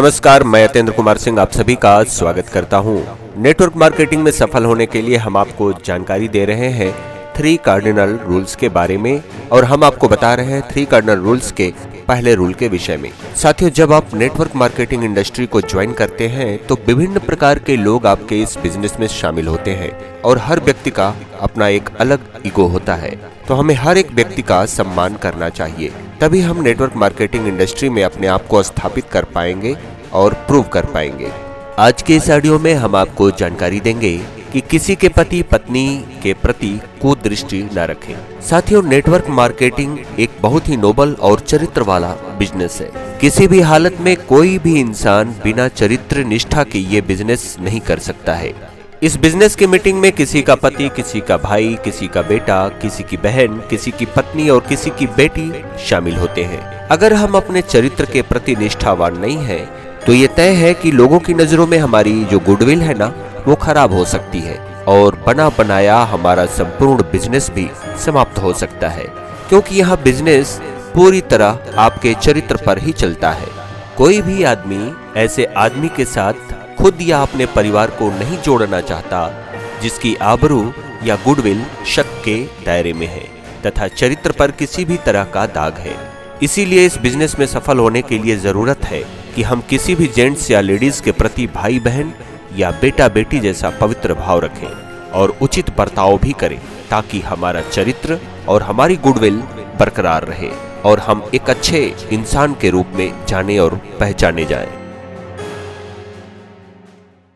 नमस्कार, मैं अतेंद्र कुमार सिंह, आप सभी का स्वागत करता हूँ। नेटवर्क मार्केटिंग में सफल होने के लिए हम आपको जानकारी दे रहे हैं थ्री कार्डिनल रूल्स के बारे में, और हम आपको बता रहे हैं थ्री कार्डिनल रूल्स के पहले रूल के विषय में। साथियों, जब आप नेटवर्क मार्केटिंग इंडस्ट्री को ज्वाइन करते हैं तो विभिन्न प्रकार के लोग आपके इस बिज़नेस में शामिल होते हैं, और हर व्यक्ति का अपना एक अलग ईगो होता है। तो हमें हर एक व्यक्ति का सम्मान करना चाहिए। तभी हम नेटवर्क मार्केटिंग इंडस्ट्री में अपने आप को स्थापित कर पाएँगे और प्रूव कर पाएँगे। आज के इस ऑडियो में हम आपको जानकारी देंगे कि किसी के पति, पत्नी के प्रति कुदृष्टि न रखें। साथियों नेटवर्क मार्केटिंग एक बहुत ही नोबल और चरित्र वाला बिज़नेस है। किसी भी हालत में कोई भी इंसान बिना चरित्र निष्ठा के ये बिज़नेस नहीं कर सकता है। इस बिज़नेस की मीटिंग में किसी का पति किसी का भाई किसी का बेटा किसी की बहन किसी की पत्नी और किसी की बेटी शामिल होते हैं। अगर हम अपने चरित्र के प्रति निष्ठावान नहीं हैं, तो ये तय है कि लोगों की नज़रों में हमारी जो गुडविल है ना वो खराब हो सकती है और बना बनाया हमारा संपूर्ण बिज़नेस भी समाप्त हो सकता है। क्योंकि यह बिज़नेस पूरी तरह आपके चरित्र पर ही चलता है। कोई भी आदमी ऐसे आदमी के साथ खुद या अपने परिवार को नहीं जोड़ना चाहता, जिसकी आबरू या गुडविल शक के दायरे में है, तथा चरित्र पर किसी भी तरह का दाग है इसीलिए इस बिज़नेस में सफल होने के लिए ज़रूरत है कि हम किसी भी जेंट्स या लेडीज़ के प्रति भाई बहन या बेटा बेटी जैसा पवित्र भाव रखें और उचित बर्ताव भी करें, ताकि हमारा चरित्र और हमारी गुडविल बरकरार रहे और हम एक अच्छे इंसान के रूप में जाने और पहचाने जाएँ।